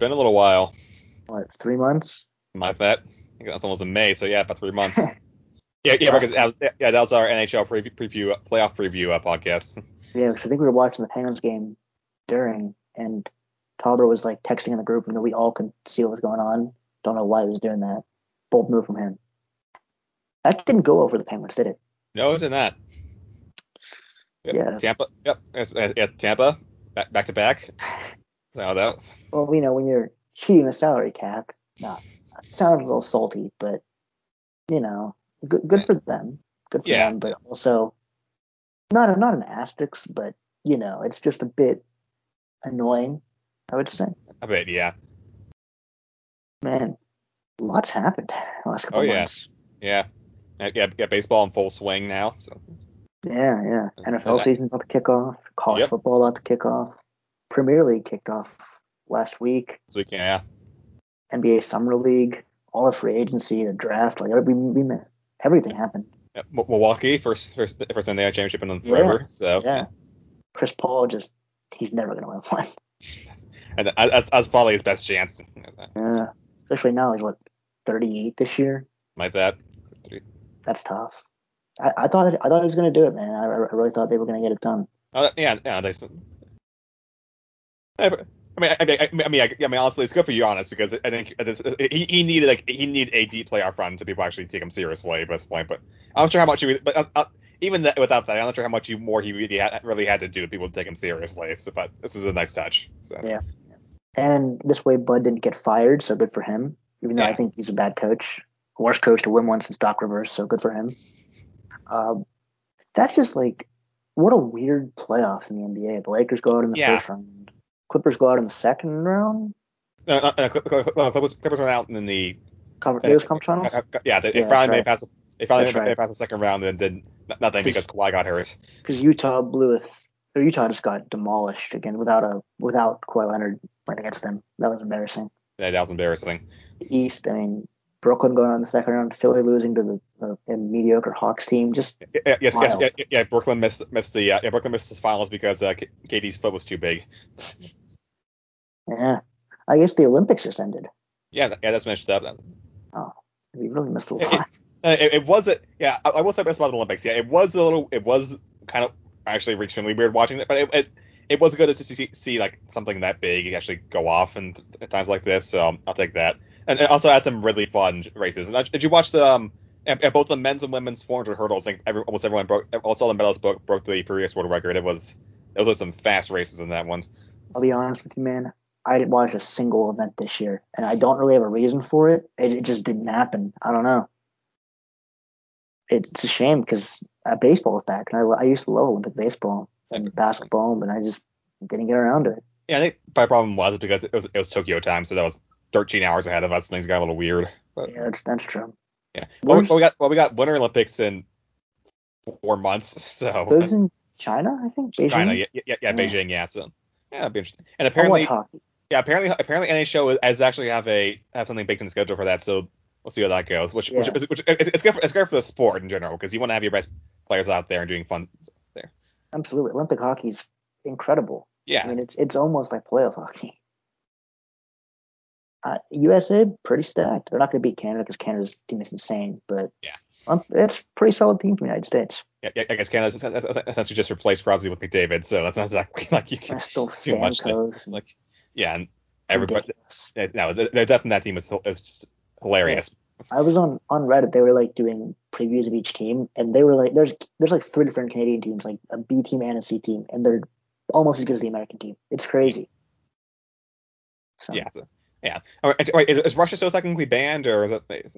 been a little while. What, three months? My bet. I think that's almost in May, so yeah, about three months. yeah, yeah, because that was, yeah, that was our NHL preview, preview playoff preview uh, podcast. Yeah, I think we were watching the Penguins game during, and Talbot was like texting in the group, and then we all could see what was going on. Don't know why he was doing that. Bold move from him. That didn't go over the Penguins, did it? No, it did not. Yep. Yeah. Tampa. Yep. Uh, yeah, Tampa. Back, back to back. That was. Well, you know, when you're cheating the salary cap, not sounds a little salty, but you know, good good for them. Good for Yeah. them, but also not a, not an asterisk, but you know, it's just a bit annoying. I would say, A bit, yeah. man, lots happened the last couple Oh, yeah. months. Yeah. Yeah, yeah, yeah, baseball in full swing now. So Yeah, yeah. NFL season about to kick off. College Yep. football about to kick off. Premier League kicked off last week. this weekend, yeah. NBA Summer League, all the free agency, the draft, like we, we everything happened. Yeah, Milwaukee first first first NBA championship in Yeah. forever. So Yeah. Chris Paul just he's never gonna win one. and that's, that's probably his best chance. Yeah. Especially now he's what 38 this year. Like that. That's tough. I, I thought I thought he was gonna do it, man. I, I really thought they were gonna get it done. Oh, yeah, yeah. They, I mean, I mean, I mean, I mean, I, I mean, honestly, it's good for you, honest, because I think it's, he, he needed like he needed a deep playoff run to people actually take him seriously at this point. But I'm not sure how much you, but uh, uh, even that, without that, I'm not sure how much you more he really had, really had to do to people to take him seriously. So, but this is a nice touch. So. Yeah. And this way Bud didn't get fired, so good for him. Even though I think he's a bad coach. Worst coach to win one since Doc Rivers, so good for him. Um, that's just like what a weird playoff in the NBA. The Lakers go out in the Yeah. first round. Clippers go out in the second round. Uh, uh, uh, Clip- Clip- Clippers, Clippers went out in the Conference, Uh, conference finals. uh, uh, yeah, they, Yeah, finally made it past. They finally That's made it right. past the second round and then nothing because Kawhi got hurt. Because Utah blew it. Or Utah just got demolished again without a without Kawhi Leonard playing against them. That was embarrassing. Yeah, that was embarrassing. East, I mean, Brooklyn going on in the second round, Philly losing to the uh, a mediocre Hawks team. Just Yeah, yes, yes, yeah, yeah, Brooklyn missed missed the uh, yeah, Brooklyn missed the finals because uh, K- KD's foot was too big. Yeah. I guess the Olympics just ended. Yeah, yeah, that's messed up. Oh, we really missed a It- lot. Uh, It, it was a yeah. I, I will say this about the Olympics. Yeah, it was a little. It was kind of actually extremely weird watching it, but it it, it was good to see, see like something that big actually go off and at times like this. So um, I'll take that. And it also had some really fun races. And uh, did you watch the um at, at both the men's and women's 400 hurdles? I think every, almost everyone broke. Almost all the medalists broke, broke the previous world record. It was those were some fast races in that one. I'll be honest with you, man. I didn't watch a single event this year, and I don't really have a reason for it. It, it just didn't happen. I don't know. It's a shame because uh, baseball is back, and I, I used to love Olympic baseball and basketball, but I just didn't get around to it. Yeah, I think my problem was because it was it was Tokyo time, so that was 13 hours ahead of us. Things got a little weird. But Yeah, that's that's true. yeah, well, we, well, we got well we got Winter Olympics in four months, so Those in China, I think. Beijing. China, yeah, yeah, yeah, Yeah. Beijing, yeah. So yeah, that'd be interesting. And apparently, hockey. Yeah, apparently, apparently, NHL has actually have a have something baked in the schedule for that. So we'll see how that goes. Which, which, Yeah. which, which it's, it's good for it's good for the sport in general because you want to have your best players out there and doing fun. There. Absolutely, Olympic hockey's incredible. Yeah, I mean, it's it's almost like playoff hockey. Uh, USA pretty stacked. They're not going to beat Canada because Canada's team is insane, but Yeah. um, it's a pretty solid team from the United States. yeah, yeah, I guess Canada's essentially just replaced Crosby with McDavid, so that's not exactly like you can There's still too much. to- Stamkos. and Like, yeah, and everybody, eh, no, they're definitely that team is is just hilarious. I was on on Reddit. They were like doing previews of each team, and they were like, "There's there's like three different Canadian teams, like a B team and a C team, and they're almost as good as the American team. It's crazy." So, Yeah, so, yeah. All right, wait, is, is Russia still technically banned, or is it,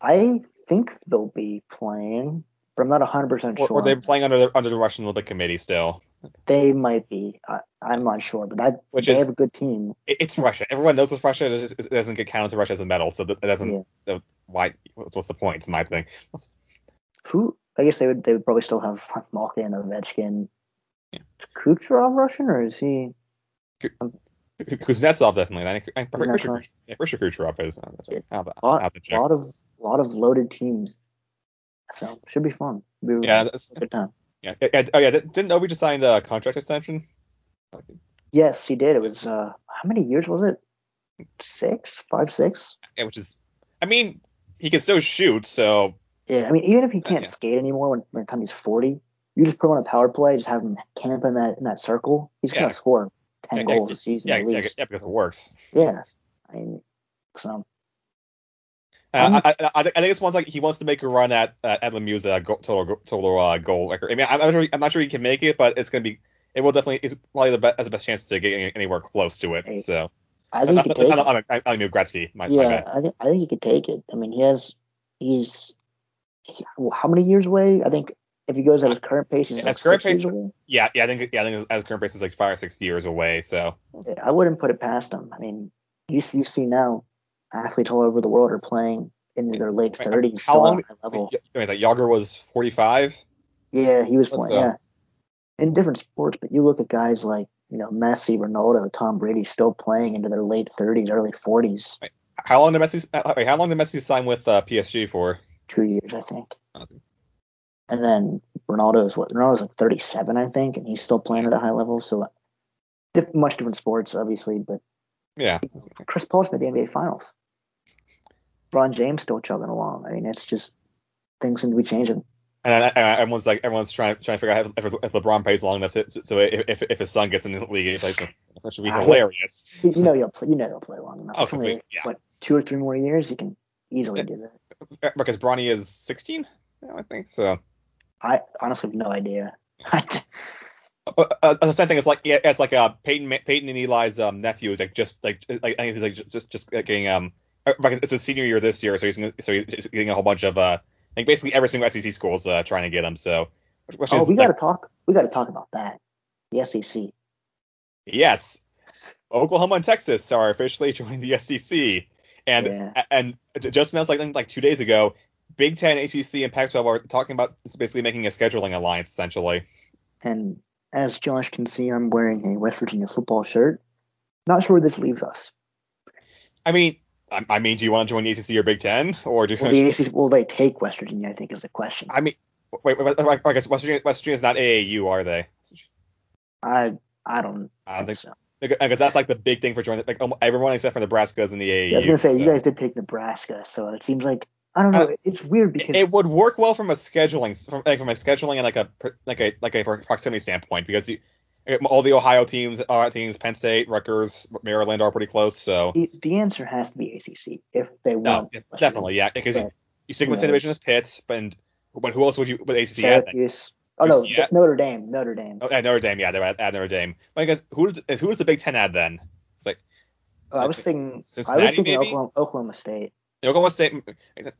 I think they'll be playing, but I'm not 100 percent or, sure. or they're playing under the under the Russian Olympic Committee still? They might be. I, I'm not sure, but that Which they is- have a good team. It, it's Russia. Everyone knows it's Russia. It, it doesn't get counted to Russia as a medal, so that doesn't. Yeah. So why? What's, what's the point? It's my thing. Who? I guess they would. They would probably still have Malkin, Ovechkin. Yeah. Is Kucherov Russian or is he? Kuznetsov definitely. I think pretty Yeah, Kucherov is. Uh, right. Yeah. I'll, have to- A lot, I'll have to check. lot of lot of loaded teams. So should be fun. Be Yeah, that's, a good time. yeah. yeah, Oh yeah. Didn't Ovi just signed a contract extension? Yes, he did. It was uh, how many years was it? six, five, six. Yeah, which is, I mean, he can still shoot, so Yeah, I mean, even if he can't yeah. skate anymore when, when the time he's 40, you just put him on a power play, just have him camp in that in that circle. He's Yeah. gonna score 10 Yeah, goals yeah, a season yeah, at least. yeah, because it works. Yeah. I mean, so Uh, I, I, I think it's one like he wants to make a run at uh, at Lemieux's uh, go, total total uh, goal record. I mean, I'm not sure I'm not sure he can make it, but it's gonna be it will definitely it's probably the best has the best chance to get any- anywhere close to it. So I think he could take it. I, I, I knew Gretzky. My, my Yeah, bad. I think I think he could take it. I mean, he has he's he, how many years away? I think if he goes at his current pace, he's like his current pace- away. Yeah, yeah, I think yeah, I think as current pace is like five or six years away. So Yeah, I wouldn't put it past him. I mean, you you see now, athletes all over the world are playing in their late thirties, how still long- at a high level. I mean, like Jagr was 45. Yeah, he was playing. uh, Yeah, in different sports, but you look at guys like you know Messi, Ronaldo, Tom Brady, still playing into their late thirties, early forties. How long did Messi? uh, wait, How long did Messi sign with uh, PSG for? Two years, I think. Nothing. And then Ronaldo Ronaldo's what? Ronaldo's like 37, I think, and he's still playing at a high level. So, diff- much different sports, obviously. But Yeah, Chris Paul's made the NBA Finals. LeBron James still chugging along. I mean, it's just things seem to be changing. and, and everyone's like everyone's trying trying to figure out if, if LeBron plays long enough to, so if if his son gets in the league, he plays him. That should be I- hilarious. You you know, you'll play, you know, he'll play long enough. Oh, only, yeah. what two or three more years, you can easily do that. Because Bronny is 16, I think so. I honestly have no idea. Uh, uh, the same thing. It's like yeah, it's like uh Peyton Peyton and Eli's um nephew is like just like like I think he's like just just, just getting um it's his senior year this year, so he's so he's getting a whole bunch of uh like basically every single SEC school is uh, trying to get him. So oh, we gotta talk. We gotta talk about that. The SEC. yes, Oklahoma and Texas are officially joining the SEC, and Yeah. and just announced like like two days ago, Big Ten, ACC, and Pac-12 are talking about basically making a scheduling alliance essentially. And as Josh can see, I'm wearing a West Virginia football shirt. Not sure where this leaves us. I mean. I I mean, do you want to join the ACC or Big Ten, or do Will the ACC will they take West Virginia? I think is the question. I mean, wait, wait, wait, I guess West Virginia, West Virginia's not AAU, are they? I I don't I don't think so. because that's like the big thing for joining. Like everyone except for Nebraska is in the AAU. Yeah, I was gonna say you guys did take Nebraska, so it seems like I don't know. Uh, it's weird because It would work well from a scheduling, from like from a scheduling and like a like a like a proximity standpoint because you, all the Ohio teams, uh, teams, Penn State, Rutgers, Maryland are pretty close. So the, the answer has to be ACC if they no, want. yeah, West definitely, yeah, because you, you stick with same division as Pitt, but but who else would you with ACC. Syracuse. Oh no, Yeah. Notre Dame. Notre Dame. Oh, add Notre Dame, yeah, they would add, add Notre Dame. But I guess who does who does the Big Ten add then? It's Oh, I was thinking. I was thinking? Oklahoma, Oklahoma State. Oklahoma State,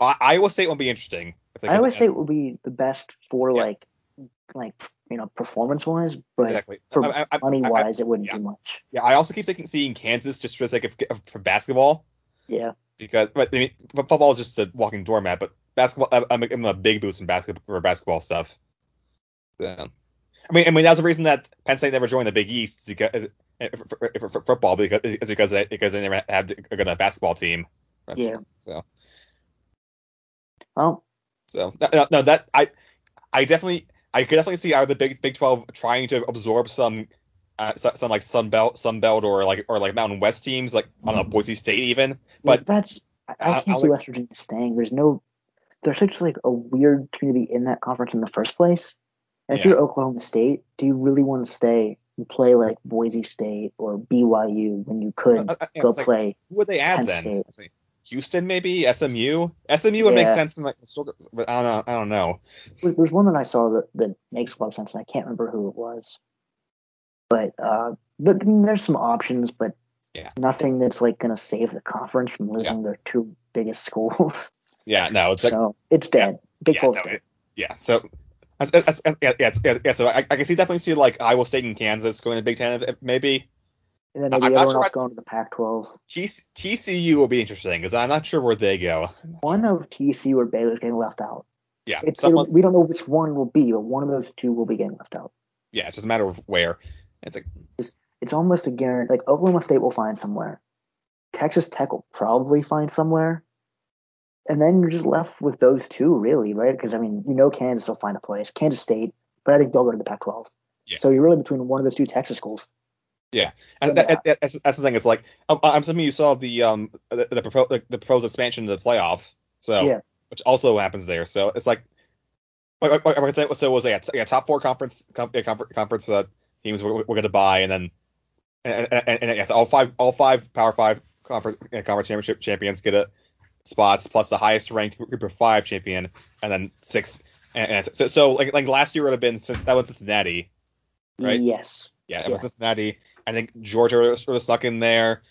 I- Iowa State would be interesting. If they could- Iowa State would be the best for Yeah. like, like you know, performance wise, but exactly. for I- I- I- money I- wise, it wouldn't yeah. do much. Yeah, I also keep thinking seeing Kansas just for the sake of, of for basketball Yeah. because but I mean football is just a walking doormat, but basketball I- I'm, I'm a big boost in basketball for basketball stuff. So, I mean I mean that's the reason that Penn State never joined the Big East because eh, for, for, for, for football because is because they, because they never had a good basketball team. That's- Yeah. So Oh. so no, no, that I I definitely I could definitely see either the Big Big Twelve trying to absorb some. Uh, so- some like Sun Belt, Sun Belt, or like or like Mountain West teams, like I don't know Boise State even. but But that's I, I can't I see like- West Virginia staying. There's no. There's such like a weird community in that conference in the first place. And if Yeah. you're Oklahoma State, do you really want to stay and play like Boise State or BYU when you could Uh, uh, yeah, go like, play? who would they add Penn then? State. Houston maybe SMU. SMU would make sense. Like still, but I don't know. I don't know. There's one that I saw that, that makes a lot of sense, and I can't remember who it was. But uh, but there's some options, but Yeah. nothing that's like going to save the conference from losing their two biggest schools. Yeah, no. It's like so it's dead. Big yeah, no, dead. it- yeah. So. that's- that's- that's- yeah, yeah, yeah, so I, I can see definitely see like Iowa State and Kansas going to Big Ten maybe. And then I'm maybe everyone sure else I- going to the Pac-12. TC, TCU will be interesting because I'm not sure where they go. One of TCU or Baylor's getting left out. Yeah, It's someone's- we don't know which one will be, but one of those two will be getting left out. yeah, it's just a matter of where. It's like It's almost a guarantee. Like Oklahoma State will find somewhere. Texas Tech will probably find somewhere. And then you're just left with those two, really, right? Because I mean, you know, Kansas will find a place. Kansas State, but I think they'll go to the Pac-12. Yeah. So you're really between one of those two Texas schools. Yeah, and that, that- that's, that's the thing. It's like um, I'm assuming you saw the um the the, propo- the, the proposed expansion of the playoff, so Yeah. which also happens there. So it's like, like, like, I said, so it was t- yeah top four conference com, yeah, conference, conference uh, teams we're, we're going to buy, and then and, and, and yes, all five all five Power Five conference conference championship champions get a spots plus the highest ranked group of five champion, and then six. And, and so, so like like last year would have been since that was Cincinnati, right? Yes. Yeah, it Yeah. was Cincinnati. I think Georgia was sort of stuck in there.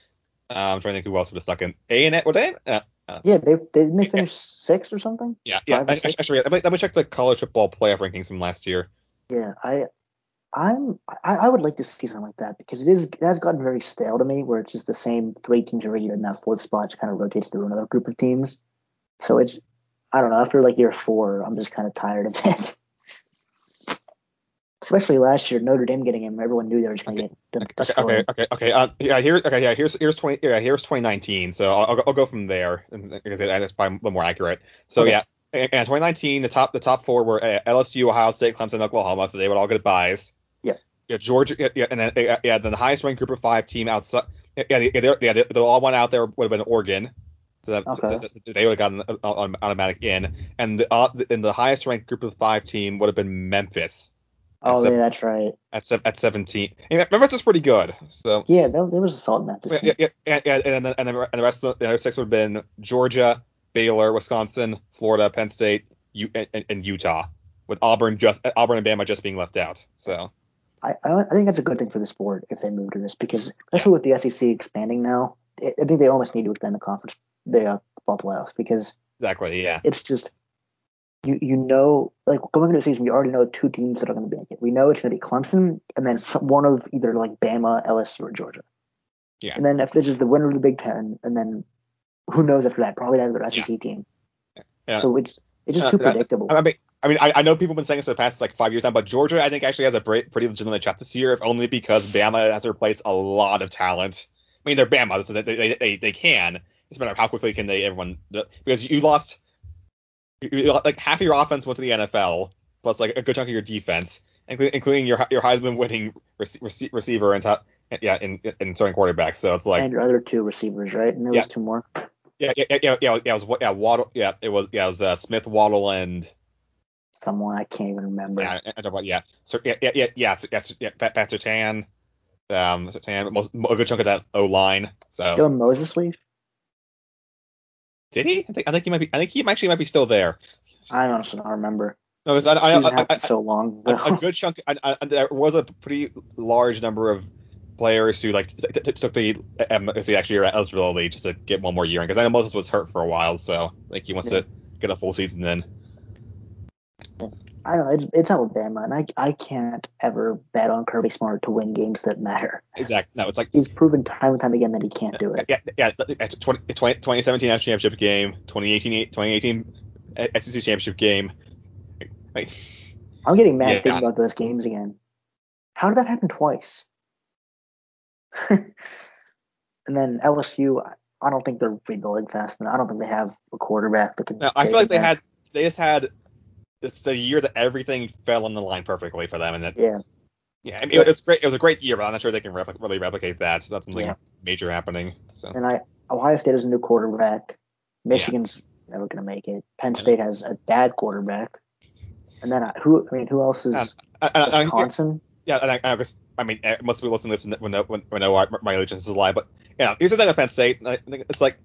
Um, I'm trying to think who else would have stuck in. A and it Were they? Uh, Yeah, they didn't they finish sixth or something? yeah, yeah. I-? Actually, let me, let me check the college football playoff rankings from last year. Yeah, I, I'm, I, I would like to see something like that because it is, it has gotten very stale to me, where it's just the same three teams every year, and that fourth spot just kind of rotates through another group of teams. So it's, I don't know. After like year four, I'm just kind of tired of it. Especially last year, Notre Dame getting him, everyone knew they were just going to get destroyed. okay, okay, okay. Uh, yeah, here, okay, yeah. Here's here's 20. Yeah, here's 2019. So I'll, I'll, go- from there and- because that's probably a little more accurate. So Okay. yeah, and, and 2019, the top the top four were uh, LSU, Ohio State, Clemson, Oklahoma. So they would all get buys. Yeah. Yeah, Georgia. Yeah, yeah and then yeah, then the highest ranked group of five team outside. Yeah, they, yeah, they, they all went out there would have been Oregon. So that, Okay. so they would have gotten an an automatic in, and the uh, and the highest ranked group of five team would have been Memphis Oh, yeah, that's right. at at 17. And Memphis is pretty good. So Yeah, there was a salt in that. Yeah, yeah, and then and, then, and the rest of the, the other six would have been Georgia, Baylor, Wisconsin, Florida, Penn State, U, and, and Utah, with Auburn just Auburn and Bama just being left out. So I, I think that's a good thing for the sport if they move to this because especially with the SEC expanding now, I I think they almost need to expand the conference, the uh, football playoffs because exactly, yeah, it's just you you know like going into the season you already know two teams that are going to make it. We know it's going to be Clemson and then some, one of either like Bama, LSU, or Georgia. Yeah. And then if it's just the winner of the Big Ten, and then who knows after that? Probably another SEC team. Yeah. So it's it's just Uh, too predictable. I mean, I mean, I, I know people have been saying this for the past like five years now, but Georgia, I think, actually has a pretty legitimate shot this year, if only because Bama has replaced a lot of talent. I mean, they're Bama, so they they, they, they can. It's a matter of how quickly can they everyone because you lost like half of your offense went to the NFL, plus like a good chunk of your defense, including, your your Heisman winning rece- receiver and top, yeah, in in starting quarterback. So it's like and your other two receivers, right? And there Yeah. was two more. yeah yeah yeah yeah, yeah, it was yeah Waddle yeah it was yeah it was uh, Smith Waddle and Someone I can't even remember. Yeah, I don't know, yeah. So yeah, yeah, yeah, yeah, so, yeah, so, yeah Pat, Pat Surtain, um, Surtain, most, a good chunk of that O line. So Dylan Moses leave? Did he? I think I think he might be. I think he actually might be still there. I honestly don't remember. No, 'cause I, I, I, so long a, ago. a good chunk. I, I, there was a pretty large number of players who like t- t- took the um, the actual year eligibility just to get one more year in because I know Moses was hurt for a while, so think he wants Yeah. to get a full season then. I don't know. It's, it's Alabama, and I I can't ever bet on Kirby Smart to win games that matter. Exactly. No, it's like He's proven time and time again that he can't do it. Yeah, yeah, yeah. 20, 20, 2017 national championship game, 2018 2018 SEC championship game. Like, I'm getting mad Yeah. thinking about those games again. How did that happen twice? and then LSU, I- I don't think they're rebuilding fast enough. I don't think they have a quarterback that can. no, I feel like they back. had they just had it's the year that everything fell on the line perfectly for them, and that Yeah, yeah, I mean, it was great. It was a great year, but I'm not sure they can repli- really replicate that. So that's something Yeah. major happening. So and I Ohio State has a new quarterback. Michigan's never going to make it. Penn State has a bad quarterback. And then I, who? I mean, who else is Um, I, I, I, Wisconsin? Yeah, and I, I guess I mean eh, most people listening to this when when when know my, my allegiance is a lie, but yeah, here's the thing with Penn State. I think it's like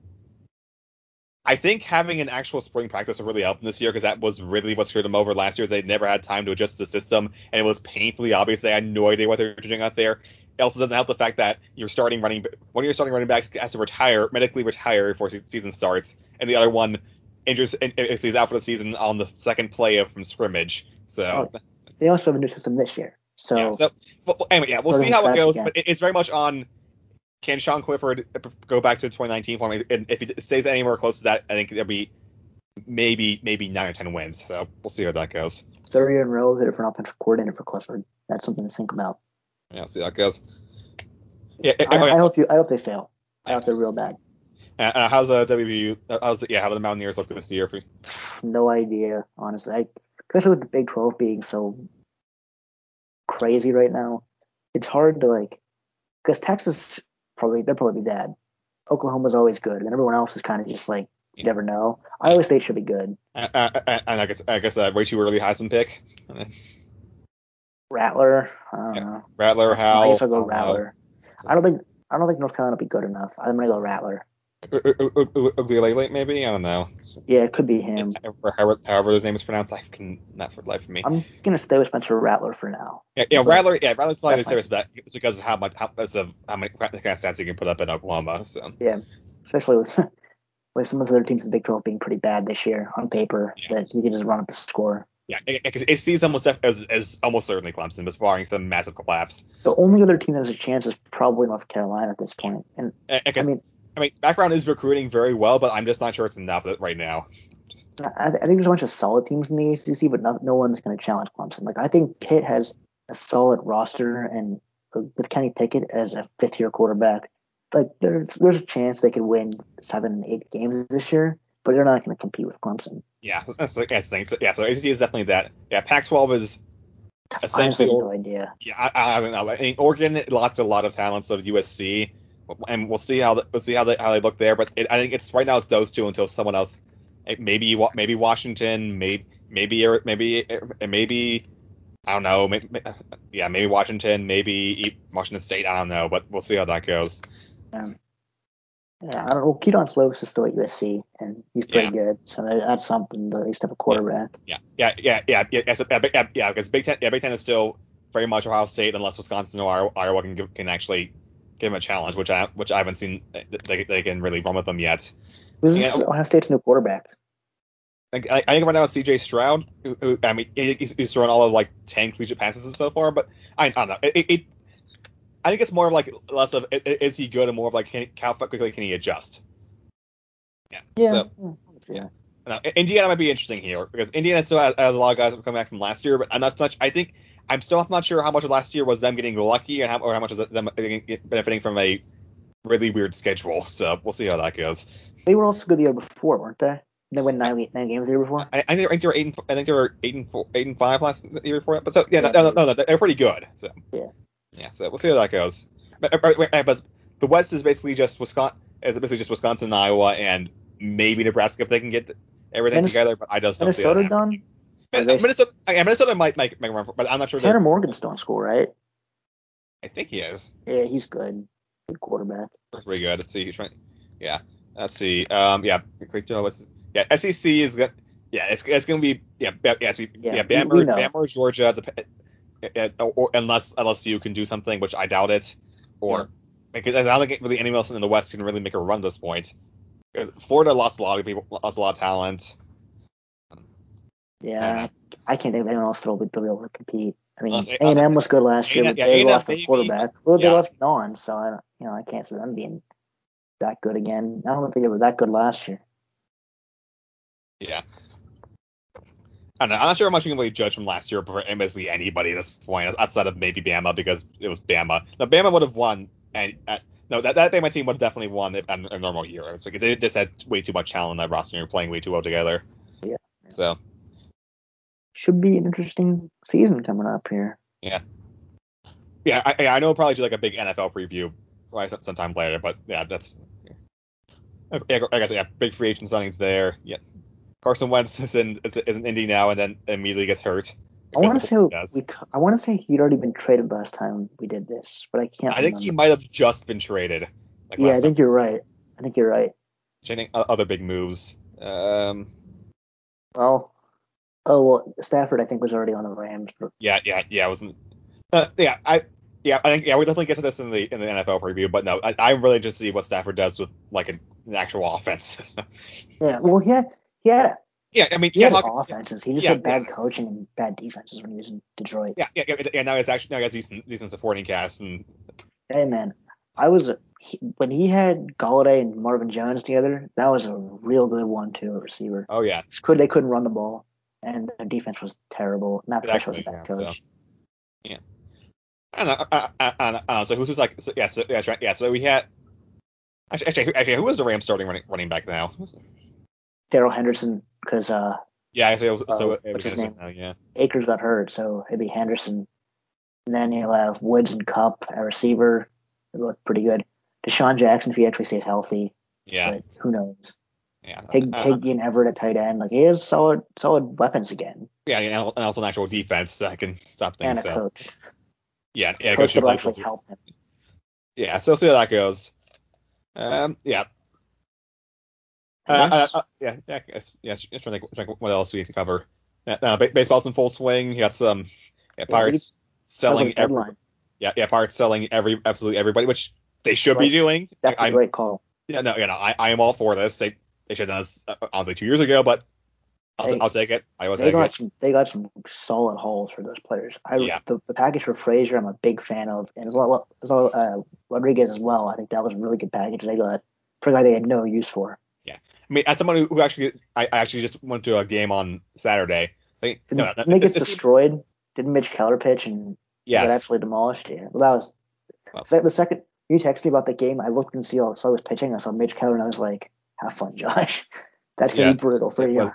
I think having an actual spring practice will really help them this year because that was really what screwed them over last year. Is they never had time to adjust to the system, and it was painfully obvious they had no idea what they were doing out there. It also doesn't help the fact that you're starting running one of your starting running backs has to retire medically retire before se- season starts, and the other one injures and is out for the season on the second play of from scrimmage. So oh, They also have a new system this year. So, yeah. So, well, anyway, yeah, we'll see how it goes. again. But it- it's very much on can Sean Clifford go back to 2019 form, and if he stays anywhere close to that, I think there'll be maybe maybe nine or ten wins. So we'll see how that goes. third year in a row, a different offensive coordinator for Clifford. That's something to think about. Yeah, see how it goes. Yeah. I, okay. I hope you. I hope they fail. I hope they're real bad. Uh, uh, how's the WVU? uh, How's the, yeah? How do the Mountaineers look this year for you? No idea, honestly. I, especially with the Big 12 being so crazy right now, it's hard to like because Texas probably they'll probably be bad. Oklahoma's always good, and everyone else is kind of just like you never know. Iowa State should be good. Uh, uh, uh, and I guess I guess uh, way too early Heisman pick. Rattler, I don't Yeah. know. Rattler, how? I guess I'll go I don't know. Rattler. I don't think I don't think North Carolina will be good enough. I'm gonna go Rattler. U- U- U- U- Ukulele, maybe I don't know. Yeah, it could be him. Or however, however his name is pronounced, I can not for the life of me. I'm gonna stay with Spencer Rattler for now. Yeah, yeah, Rattler. Yeah, Rattler's probably the That's serious bet. It's because of how much, how, because of how many kind of stats he can put up in Oklahoma. So yeah, especially with with some of the other teams in the Big 12 being pretty bad this year on paper, Yeah. that he can just run up the score. yeah, because it season was def- as, as almost certainly Clemson, but barring some massive collapse. The only other team that has a chance is probably North Carolina at this point. And I mean, I mean, Mack Brown is recruiting very well, but I'm just not sure it's enough right now. Just, I, I think there's a bunch of solid teams in the ACC, but no, no one's going to challenge Clemson. Like I think Pitt has a solid roster, and uh, with Kenny Pickett as a fifth year quarterback, like there's there's a chance they could win seven, eight games this year, but they're not going to compete with Clemson. yeah, that's, the- that's the thing. So, yeah, so ACC is definitely that. Yeah, Pac-12 is essentially. no idea. Yeah, I, I don't know. I mean, Oregon lost a lot of talent, so did USC, and we'll see how the, we'll see how they how they look there. But it, I think it's right now it's those two until someone else, eh, maybe maybe Washington, maybe maybe maybe eh, maybe I don't know, maybe, yeah, maybe Washington, maybe Washington State. I don't know, but we'll see how that goes. Yeah, I don't know. Kedon Slovis is still at USC, and he's pretty good. So that's something to at least have a quarterback. Yeah, yeah, yeah, yeah, yeah, yeah, yeah, yeah, yeah, because Big Ten, yeah, Big Ten is still very much Ohio State unless Wisconsin or Iowa, Iowa can can actually give them a challenge, which I which I haven't seen eh, they, they can really run with them yet. Who's Yeah. Ohio State's new quarterback? Like, I, I think right now it's C.J. Stroud. Who, who, I mean, he's, he's thrown all of like ten collegiate passes so far, but I, I don't know. It, it, it- I think it's more of like less of i- i- is he good and more of like can, how quickly can he adjust? Yeah. So, yeah. no, Indiana might be interesting here because Indiana still has, has a lot of guys coming back from last year, but I'm not much. I think I'm still not sure how much of last year was them getting lucky and how, or how much is them benefiting from a really weird schedule. So we'll see how that goes. They were also good the year before, weren't they? They won nine, nine games the year before. I, I think they were eight. And, I think they were eight and four, eight and five last year before that. But so yeah, Yeah. no, no, no, they're pretty good. So Yeah. yeah. So we'll see how that goes. But, but, the West is basically just Wisconsin. It's basically just Wisconsin, and Iowa, and maybe Nebraska if they can get everything Minnes- together. But I just don't see that. Minnesota done? Min- Minnesota, Minnesota might make, make a run for, but I'm not sure. Tanner Morgan's still in school, right? I think he is. Yeah, he's good. Good quarterback. That's pretty good. Let's see. Who's trying? Yeah. Let's see. Um. Yeah. Great to. What's yeah. SEC is good. Yeah. It's it's gonna be yeah. Yeah. Yeah, Yeah. Bama, we. Bama or Georgia. The, uh, or, or unless LSU can do something, which I doubt it. Or Yeah. because I don't think really anyone else in the West can really make a run at this point. Florida lost a lot of people, lost a lot of talent. Yeah, I can't think of anyone else that'll be, that'll be able to compete. I mean, A and M was good last year, but yeah, they A&M lost a maybe. quarterback. Well, they Yeah. lost non, so I don't, you know, I can't see them being that good again. I don't think they were that good last year. Yeah. I don't know. I'm not sure how much you can really judge from last year for basically anybody at this point, outside of maybe Bama because it was Bama. Now Bama would have won, and uh, no, that that Bama team would have definitely won in a normal year. It's like they just had way too much talent in that roster and were playing way too well together. Yeah. So Should be an interesting season coming up here. yeah, Yeah, I, I know we'll probably do like a big NFL preview sometime later, but yeah, that's yeah, I guess yeah, big free agent signings there. Yeah, Carson Wentz is in is, is in Indy now, and then immediately gets hurt. I want to say we, I want to say he'd already been traded last time we did this, but I can't. I think he might have just been traded. Like yeah, I think you're right. I think you're right. time. I think other big moves. Um, Well, oh well, Stafford I think was already on the Rams. Yeah, yeah, yeah. I wasn't. Uh, yeah, I. Yeah, I think yeah we definitely get to this in the in the NFL preview, but no, I, I'm really just see what Stafford does with like an, an actual offense. yeah, well, he had he had yeah, I mean, he yeah, had offenses. He just yeah, had bad yeah. coaching and bad defenses when he was in Detroit. yeah, yeah, yeah, yeah. Now it's actually now he has decent decent supporting cast, and Hey man, I was he, when he had Golladay and Marvin Jones together. That was a real good one-two receiver. oh yeah, Could they couldn't run the ball, and their defense was terrible. Matt Patricia was a bad yeah, so- coach. I don't know. I, I, I, I, I, so who's this like? So, yeah, so yeah, that's right, yeah. So we had actually, actually, who- actually, who is the Rams starting running, running back now? Darrell Henderson because uh, Yeah, so, so Uh, it was Henderson name? now, yeah. Akers got hurt, so it'd be Henderson. And then you'll have Woods and Kupp at receiver. They're both pretty good. DeSean Jackson, if he actually stays healthy, Yeah, but who knows? Yeah, Hig, uh, Higgy and Everett at tight end, like he has solid solid weapons again, yeah, and also an actual defense that can stop things. and a So coach. yeah, yeah, coach coach will actually help him. Yeah, so see how that goes. Um, yeah, Uh, uh, uh, yeah, yeah, I yeah. Just trying to think, trying to think what else we to cover. Uh, ba- baseball's in full swing. You got some yeah, Pirates about selling every, deadline. yeah, yeah, Pirates selling every absolutely everybody, which they should be doing. That's a I'm, great call. yeah, no, you know, I, I am all for this. They they should have done this uh, honestly two years ago, but I'll, Hey, I'll take it. I will They got it. some. They got some solid hauls for those players. I Yeah. the, the package for Frazier, I'm a big fan of, and as well as well uh, Rodriguez as well. I think that was a really good package they got for a guy they had no use for. Yeah, I mean, as someone who, actually, I, I actually just went to a game on Saturday. Like, Didn't, no, no, they get destroyed? Didn't Mitch Keller pitch and yes, got absolutely demolished? Yeah. Well, that was Well- so the second you texted me about the game. I looked and see all saw he was pitching. I saw Mitch Keller and I was like, "Have fun, Josh. That's gonna Yeah. be brutal for you." was-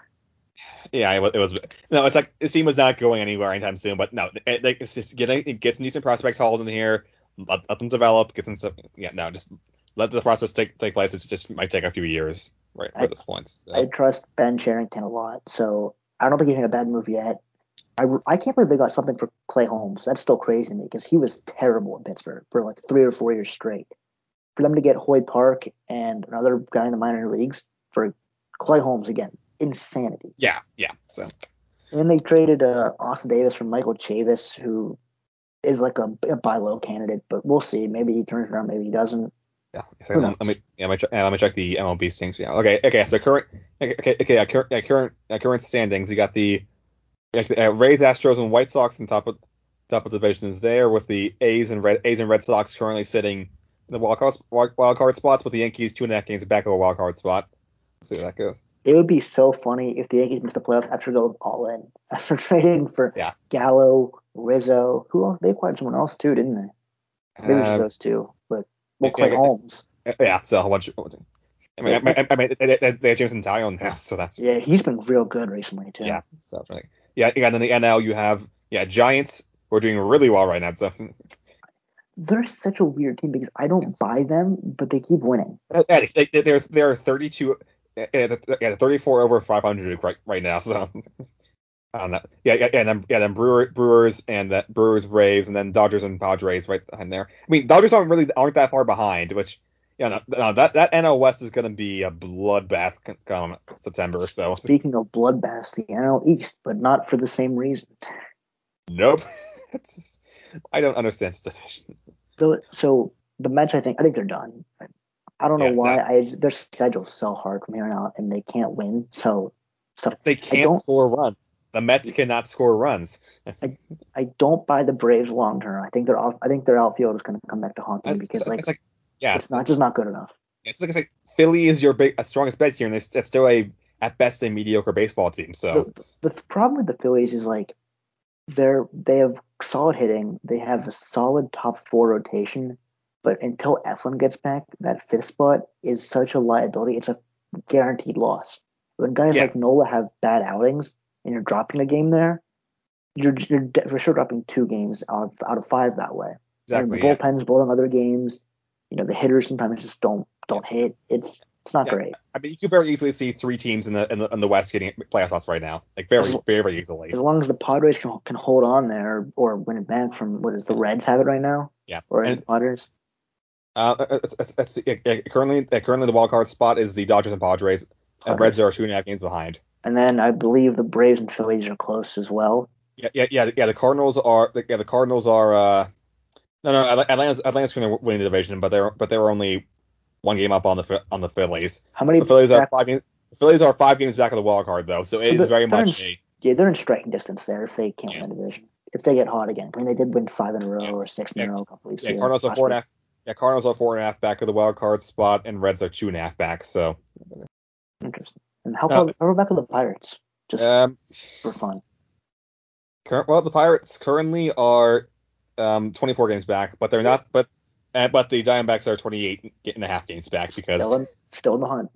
Yeah, it was, it was. No, it's like the team was not going anywhere anytime soon. But no, it, it, it's just getting it gets some decent prospect hauls in here. Let, let them develop. Get some Stuff, yeah, no, just let the process take take place. It just might take a few years, right? At this point. So. I trust Ben Cherington a lot, so I don't think he's made a bad move yet. I, I can't believe they got something for Clay Holmes. That's still crazy to me because he was terrible in Pittsburgh for like three or four years straight. For them to get Hoy Park and another guy in the minor leagues for Clay Holmes again, insanity. yeah, yeah. So And they traded uh, Austin Davis for Michael Chavis, who is like a, a buy low candidate, but we'll see. Maybe he turns around, maybe he doesn't. yeah. Who let, knows? me yeah, let me check, let me check the MLB standings. Yeah. Okay. Okay. So current. Okay. Okay. uh, current. Uh, current. Uh, current standings. You got the. Uh, Rays, Astros, and White Sox in top of top of the divisions there, with the A's and Red A's and Red Sox currently sitting in the wild card wild card spots, with the Yankees two and a half games back of a wild card spot. Let's see how that goes. It would be so funny if the Yankees missed the playoffs after going all in after trading for Yeah. Gallo, Rizzo. Who else? They acquired someone else too, didn't they? Maybe just Uh, those two. But yeah, well, Clay yeah. Holmes. yeah, so a whole bunch. Of, I mean, I, I, I mean, they, they, they have Jameson Taillon now, so that's Yeah, he's been real good recently too. yeah. So yeah, yeah. And then the NL, you have yeah, Giants. We're doing really well right now. So They're such a weird team because I don't buy them, but they keep winning. Uh, Eddie, they, they- they're they're 32, uh, yeah, yeah, 34 over 500 right right now. So I don't know. Yeah, yeah. And then yeah, then Brewer, Brewers and that Brewers, Braves, and then Dodgers and Padres right behind there. I mean, Dodgers aren't really aren't that far behind, which yeah, no, no, that that NL West is going to be a bloodbath come September. So Speaking of bloodbaths, the NL East, but not for the same reason. nope. It's I don't understand. The, so the Mets, I think, I think they're done. I don't know Yeah, why. that- I their schedule's so hard from here on out, and they can't win. So, so They can't score runs. The Mets cannot score runs. I I don't buy the Braves long term. I think their off, I think their outfield is going to come back to haunt them because like, it's like yeah, it's not just not good enough. It's like, it's like Philly is your big, strongest bet here, and it's, it's still a at best a mediocre baseball team. So The, the problem with the Phillies is like they're they have solid hitting, they have a solid top four rotation, but until Eflin gets back, that fifth spot is such a liability. It's a guaranteed loss. When guys Yeah. like Nola have bad outings and you're dropping a game there, you're you're for sure dropping two games out of, out of five that way. exactly, And the yeah. bullpen's blowing other games. You know, the hitters sometimes just don't don't hit. It's it's not Yeah. great. I mean, you could very easily see three teams in the in the, in the West getting playoff spots right now, like very, As- very easily. As long as the Padres can can hold on there or win it back from what is the Reds have it right now? Yeah. Or is And- it Padres? Uh, it's, it's, it's, uh, uh, currently, uh, currently the wild card spot is the Dodgers and Padres, and Reds are two and a half games behind. And then I believe the Braves and Phillies are close as well. Yeah, yeah, yeah, yeah. The Cardinals are, yeah, the Cardinals are. uh No, no, Atla- Atlanta's Atlanta's going to win the division, but they're but they're only one game up on the on the Phillies. How many? The Phillies are five games. The Phillies are five games back of the wild card though, so it So is very much in- a yeah, they're in striking distance there if they can't Yeah. win the division. If they get hot again, I mean they did win five in a row Yeah. or six in Yeah. a row a couple weeks yeah. ago. Cardinals are four and a half. Yeah, Cardinals are four and a half back of the wild card spot, and Reds are two and a half back. So, Interesting. And how Uh, far, how far back are the Pirates? Just um, for fun. current well, the Pirates currently are um 24 games back, but they're not. But uh, but the Diamondbacks are 28 and a half games back because Still in, still in the hunt.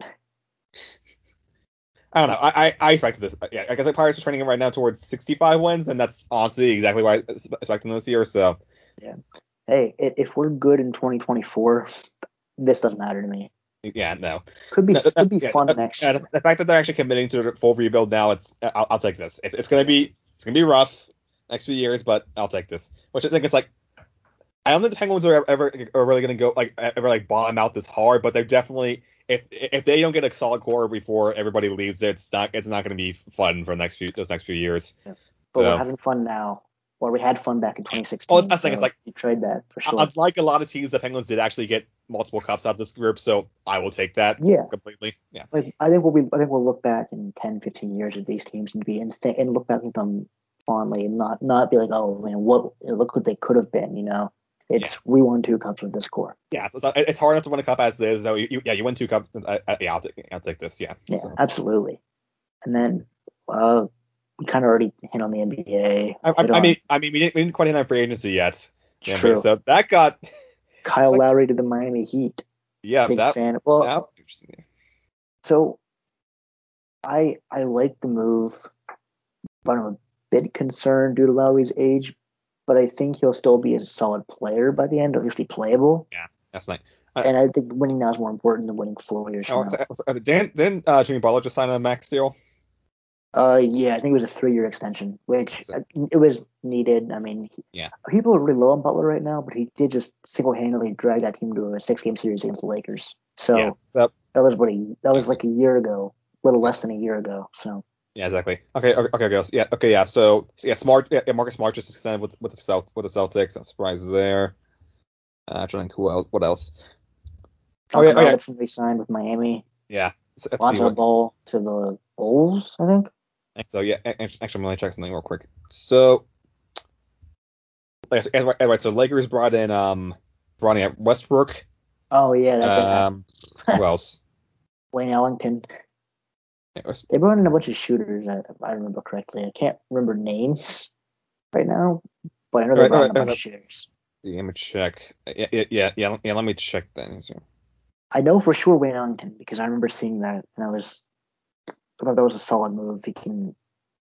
I don't know. I, I, I expected this. Yeah, I guess the Pirates are trending right now towards 65 wins, and that's honestly exactly what I expected them this year. So yeah. hey, if we're good in 2024, this doesn't matter to me. Yeah, no. Could be No, could be yeah, fun that- next year. the, the fact that they're actually committing to a full rebuild now, it's I'll, I'll take this. It's, it's gonna be it's gonna be rough next few years, but I'll take this. Which I think it's like I don't think the Penguins are ever are really gonna go like ever like bottom out this hard, but they're definitely if if they don't get a solid core before everybody leaves, it's not it's not gonna be fun for the next few those next few years. But so- we're having fun now. Or we had fun back in 2016. Well, that's the thing, it's like- you trade that for sure. Unlike a lot of teams, the Penguins did actually get multiple cups out of this group, so I will take that Yeah. completely. Yeah. Like, I think we'll be, I think we'll look back in 10, 15 years at these teams and be and, th- and look back at them fondly and not not be like, oh man, what look what they could have been. You know, it's we won two cups with this core. Yeah, so, so uh, it's hard enough to win a cup as it is. So you, you- yeah, you win two cups. I, I, yeah, I'll take, I'll take this. Yeah. Yeah, So- absolutely. And then uh, we kind of already hit on the NBA. I, I, I mean, I mean, we didn't, we didn't quite hit on free agency yet. Yeah, true. So that got, Kyle like- Lowry to the Miami Heat. yeah, Big that, fan. Well, that interesting. So I I like the move, but I'm a bit concerned due to Lowry's age. But I think he'll still be a solid player by the end, or at least be playable. That's nice. And I think winning now is more important than winning four years Oh, from now. didn't didn't uh, Jimmy Butler just sign a max deal? Uh, yeah, I think it was a three-year extension, which So- uh, it was needed. I mean, Yeah. people are really low on Butler right now, but he did just single-handedly drag that team to a six-game series against the Lakers. So yeah. That was what a, that was like a year ago, a little less than a year ago. So yeah, exactly. Okay, okay, okay, girls. Yeah, okay, yeah. So yeah, Smart, yeah, yeah, Marcus Smart just extended with with the Celt with the Celtics. No surprises there. Uh, trying to think who else? What else? Oh, yeah, oh, yeah. Re-signed with Miami. Yeah. Lonzo Ball to the Bulls, I think. So yeah, actually, I'm gonna check something real quick. So, anyway, anyway, so Lakers brought in um, brought in Westbrook. Oh yeah, that did. Um, who else? Wayne Ellington. It was- They brought in a bunch of shooters, uh, if I remember correctly. I can't remember names right now, but I know they brought in a bunch of shooters. Let me check. Yeah, yeah, yeah, yeah. yeah let me check. So- I know for sure Wayne Ellington because I remember seeing that, and I was, I thought that was a solid move. He can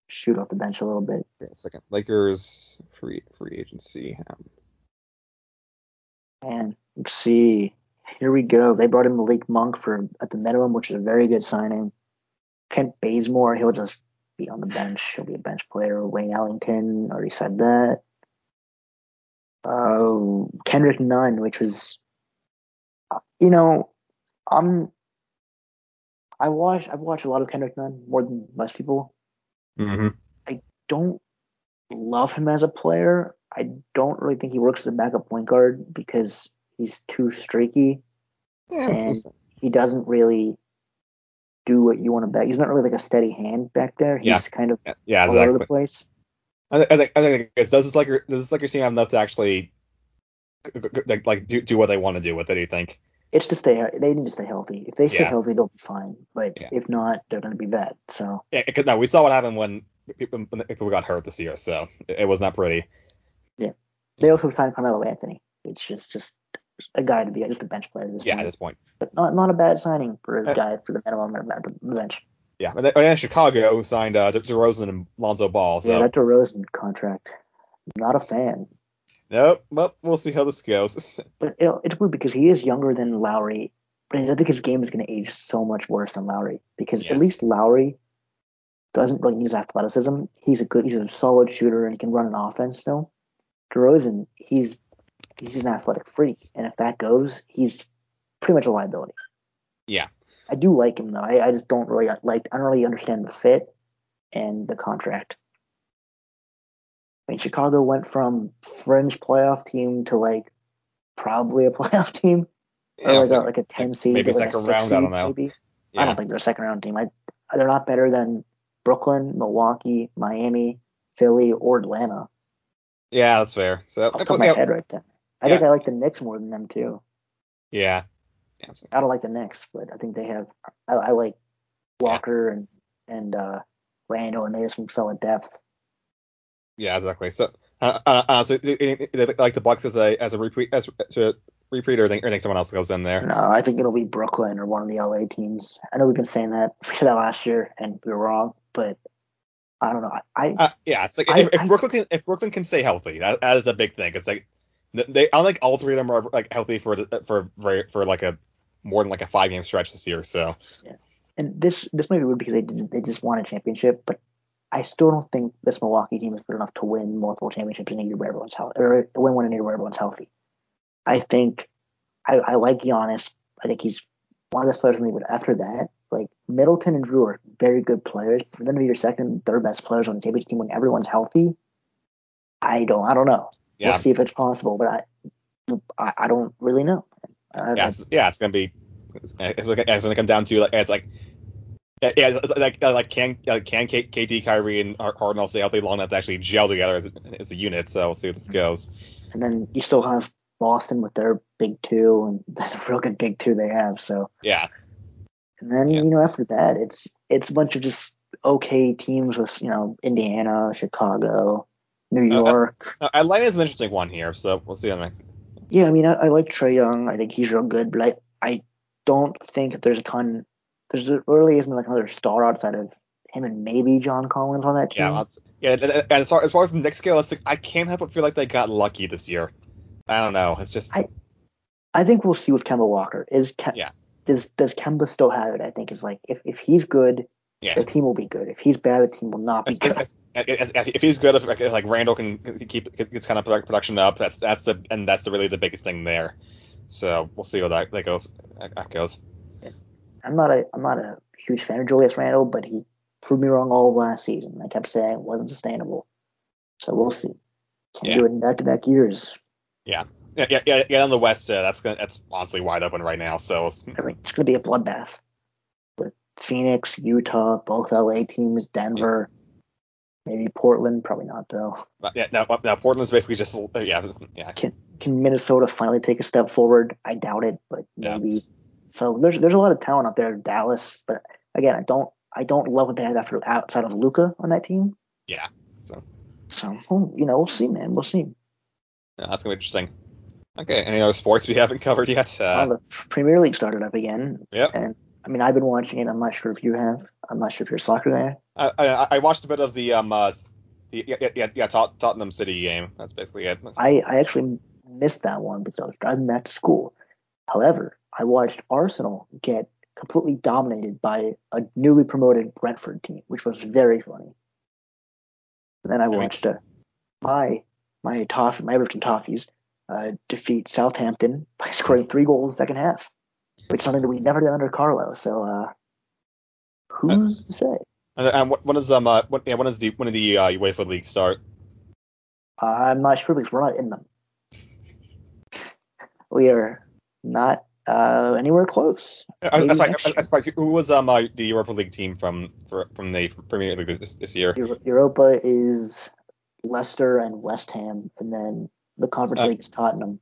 shoot off the bench a little bit. Wait a second. Lakers free free agency. Um, And let's see, here we go. They brought in Malik Monk for at the minimum, which is a very good signing. Kent Bazemore, he'll just be on the bench. He'll be a bench player. Wayne Ellington, already said that. Uh, Kendrick Nunn, which was, you know, I'm. I watch. I've watched a lot of Kendrick Nunn more than most people. mhm. Don't love him as a player. I don't really think he works as a backup point guard because he's too streaky. Yeah, And- he doesn't really do what you want to bet. He's not really like a steady hand back there. He's Yeah. kind of yeah, all over the place. I, think I think this like your does this like your team have enough to actually like like do do what they want to do with it? Do you think? It's to stay. They need to stay healthy. If they stay Yeah. healthy, they'll be fine. But Yeah. if not, they're going to be bad. So Yeah, could, no, we saw what happened when people, when people got hurt this year, so it, it was not pretty. Yeah, they also signed Carmelo Anthony, which is just a guy to be just a bench player at this Yeah, at point. this point. But not not a bad signing for a guy for the minimum at the bench. Yeah, and then, then Chicago signed uh, DeRozan and Lonzo Ball. So Yeah, that DeRozan contract. Not a fan. nope, well, we'll see how this goes. But you know, it's weird because he is younger than Lowry, but I think his game is going to age so much worse than Lowry because Yeah. at least Lowry doesn't really use athleticism. He's a good, he's a solid shooter and he can run an offense still. DeRozan, he's he's an athletic freak, and if that goes, he's pretty much a liability. Yeah. I do like him though. I, I just don't really like. I don't really understand the fit and the contract. I mean, Chicago went from fringe playoff team to like probably a playoff team, or Yeah, like, so- a, like a ten seed, maybe like a six round, I seed, don't know. maybe. I don't think they're a second round team. I, they're not better than Brooklyn, Milwaukee, Miami, Philly, or Atlanta. yeah, that's fair. So Off the top of my yeah, head right there. I Yeah. think I like the Knicks more than them too. yeah. Yeah, so- I don't like the Knicks, but I think they have. I, I like Walker and and uh, Randle, and they have some solid depth. Yeah, exactly. So, uh, uh, uh, so do you- do like the Bucks as a as a repeat as to repeat, or think, or think someone else goes in there? No, I think it'll be Brooklyn or one of the LA teams. I know we've been saying that. We said that last year, and we were wrong. But I don't know. I, I Uh, yeah, it's like I- if, if I- Brooklyn can, if Brooklyn can stay healthy, that, that is a big thing. It's like They, I don't think all three of them are like healthy for for for for like a more than like a five game stretch this year. So Yeah. And this this might be weird because they did, they just won a championship, but I still don't think this Milwaukee team is good enough to win multiple championships in a year where everyone's healthy, or win one in a year where everyone's healthy. I think I, I like Giannis. I think he's one of the best players in the league. But after that, like Middleton and Jrue are very good players. For them to be your second third best players on the championship team when everyone's healthy, I don't I don't know. Yeah, We'll see if it's possible, but I I, I don't really know. I, yeah, it's, yeah, it's gonna be. It's, it's, gonna- it's gonna come down to like it's like. Yeah, it's like like can like can K- KD, Kyrie, and Harden all stay healthy long enough to actually gel together as a, as a unit? So we'll see how this mm-hmm. goes. and then you still have Boston with their big two, and that's a real good big two they have. So Yeah, and then Yeah. you know after that, it's it's a bunch of just okay teams with you know Indiana, Chicago, New Uh, uh, York. Uh, Atlanta is an interesting one here, so we'll see on that. yeah, I mean I, I like Trae Young. I think he's real good, but I I don't think there's a ton. There's there really isn't like another star outside of him and maybe John Collins on that team. Yeah, that's, yeah. And, as far as far as the Knicks go, it's like, I can't help but feel like they got lucky this year. I don't know. It's just I- I think we'll see with Kemba Walker. Is Kem- Yeah. does does Kemba still have it? I think is like if, if he's good, yeah. the team will be good. If he's bad, the team will not be good. if he's good, if like, if, like Randle can keep gets kind of production up, that's that's the and that's the really the biggest thing there. So we'll see how that, that goes. That goes. I'm not a I'm not a huge fan of Julius Randle, but he proved me wrong all of last season. I kept saying it wasn't sustainable. So we'll see. Can Yeah. do it in back to back years. Yeah, yeah, yeah. yeah on the West, uh, that's gonna that's honestly wide open right now. So I mean, it's gonna be a bloodbath Phoenix, Utah, both LA teams, Denver, maybe Portland, probably not though. yeah, now, now Portland's basically just uh, yeah, yeah. Can can Minnesota finally take a step forward? I doubt it, but Yeah. maybe. So there's there's a lot of talent out there, Dallas, but again, I don't I don't love what they have after outside of Luka on that team. Yeah, so So well, you know, we'll see, man. We'll see. yeah, that's gonna be interesting. Okay, any other sports we haven't covered yet? Uh, Uh, the Premier League started up again, yep. and I mean, I've been watching it. I'm not sure if you have. I'm not sure if you're a soccer there. I, I I watched a bit of the um uh the, yeah yeah yeah, Tot- Tottenham City game. That's basically it. I, I actually missed that one because I was driving back to school. However, I watched Arsenal get completely dominated by a newly promoted Brentford team, which was very funny. And then I watched uh, my my toffee, my Everton Toffees uh, defeat Southampton by scoring three goals in the second half, which is something that we never did under Carlo. So uh, who's to say? And, and what when is um uh, what yeah when is the when did the uh, UEFA league start? I'm not sure because we're not in them. We are not uh, anywhere close. I, I, sorry, I, I, who was um uh, the Europa League team from for, from the Premier League this, this year? Euro- Europa is Leicester and West Ham, and then the Conference Uh, League is Tottenham.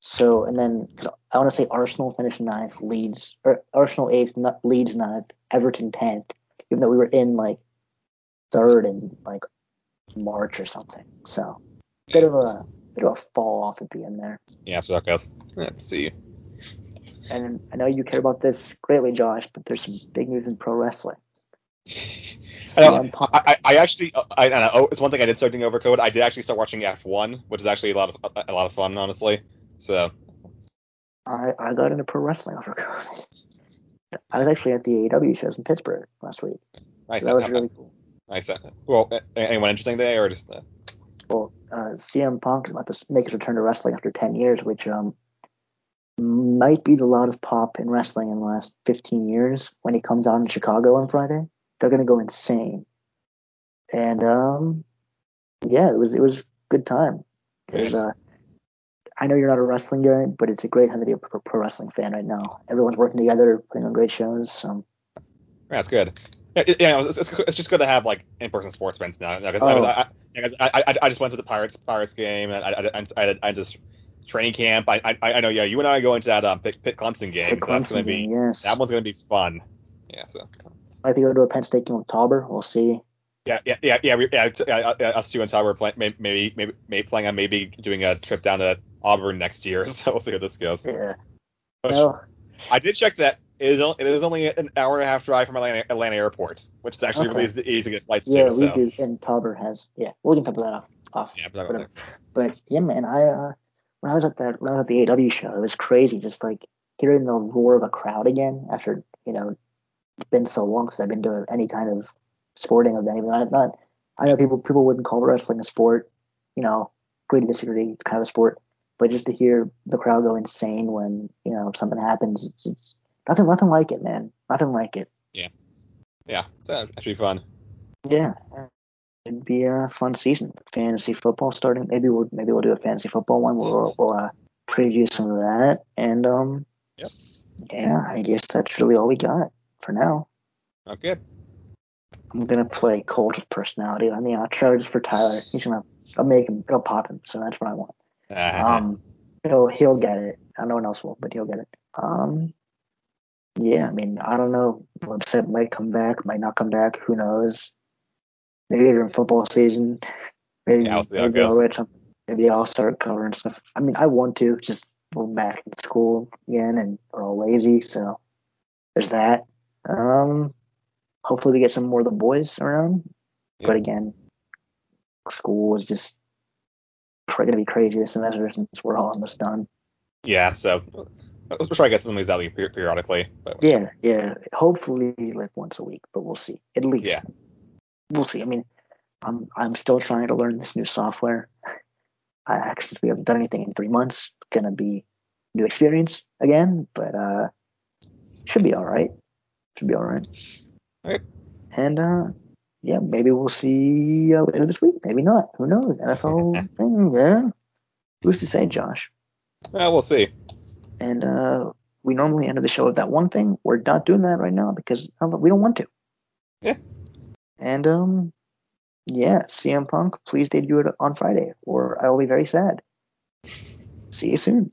So, and then 'cause I want to say Arsenal finished ninth, Leeds or Arsenal eighth, not Leeds ninth, Everton tenth. Even though we were in like third in like March or something, so bit of a bit of a fall off at the end there. Yeah, so that goes. Let's see. And I know you care about this greatly, Josh, but there's some big news in pro wrestling. I, I, I- I actually uh, I, I know. Oh, it's one thing I did start doing over COVID. I did actually start watching F1, which is actually a lot of a, a lot of fun, honestly. So I, I got into pro wrestling over COVID. I was actually at the AEW shows in Pittsburgh last week. nice. So that was really cool. nice. Well, anyone interesting there, or just uh, Well, uh, CM Punk is about to make his return to wrestling after 10 years, which um might be the loudest pop in wrestling in the last 15 years. When he comes out in Chicago on Friday, they're gonna go insane. And um, yeah, it was it was good time. It was, uh, I know you're not a wrestling guy, but it's a great time to be a pro, wrestling fan right now. Everyone's working together, putting on great shows. Um, yeah, that's good. Yeah, it- yeah it's, it's, it's just good to have like in-person sports events now. Because Oh. I, I, I, I, I just went to the Pirates Pirates game, and I, I, I, just training camp. I, I, I know. Yeah, you and I are going to that um Pitt, Pitt Clemson game. the so that's gonna Clemson be game, yes. that one's gonna be fun. Yeah. So. Might be go to a Penn State game with Tauber. We'll see. Yeah, yeah, yeah, yeah. We, yeah, yeah, yeah, us two and Todd were playing, maybe, maybe, maybe, playing on maybe doing a trip down to Auburn next year. So we'll see how this goes. Yeah. Which- No, I did check that it is, o- it is only an hour and a half drive from Atlanta, Atlanta Airport, which is actually Okay. really easy easy to get flights yeah, to. we So do. And Tauber has. Yeah, we can talk about that off. off yeah, but. But yeah, man, I uh, when I was at that when I was at the AW show, it was crazy. Just like hearing the roar of a crowd again after you know it's been so long since I've been to any kind of sporting event. Even not, I know people people wouldn't call wrestling a sport. You know, agree to disagree. It's kind of a sport, but just to hear the crowd go insane when you know something happens, it's, it's nothing nothing like it, man. Nothing like it. Yeah, yeah, it's uh, actually fun. Yeah, it'd be a fun season. Fantasy football starting. Maybe we'll maybe we'll do a fantasy football one. We'll, we'll uh, preview some of that. And um, Yep. yeah, I guess that's really all we got for now. Okay. I'm gonna play Cult of Personality on the outro just for Tyler. He's gonna I'll make him it'll pop him, so that's what I want. Um he'll he'll get it. I no one else will, but he'll get it. Um yeah, I mean, I don't know. Website might come back, might not come back, who knows? Maybe during football season. Maybe Yeah, we'll maybe I'll goes. write something. Maybe I'll start covering stuff. I mean, I want to, just we're back in school again and we're all lazy, so there's that. Um hopefully we get some more of the boys around. Yeah. But again, school is just going to be crazy this semester since we're all almost done. yeah, so let's try to get some of these out per- periodically. But Yeah, yeah. Hopefully like once a week, but we'll see. At least. Yeah. We'll see. I mean, I'm I'm still trying to learn this new software. I since we haven't done anything in three months, it's gonna be new experience again, but uh should be all right. Should be all right. Okay. And uh yeah, maybe we'll see uh, later this week. Maybe not. Who knows? NFL thing, yeah. Who's to say, Josh? uh, we'll see. And uh, we normally end the show with that one thing. We're not doing that right now because uh, we don't want to. Yeah. And um, yeah, CM Punk, please debut it on Friday, or I will be very sad. See you soon.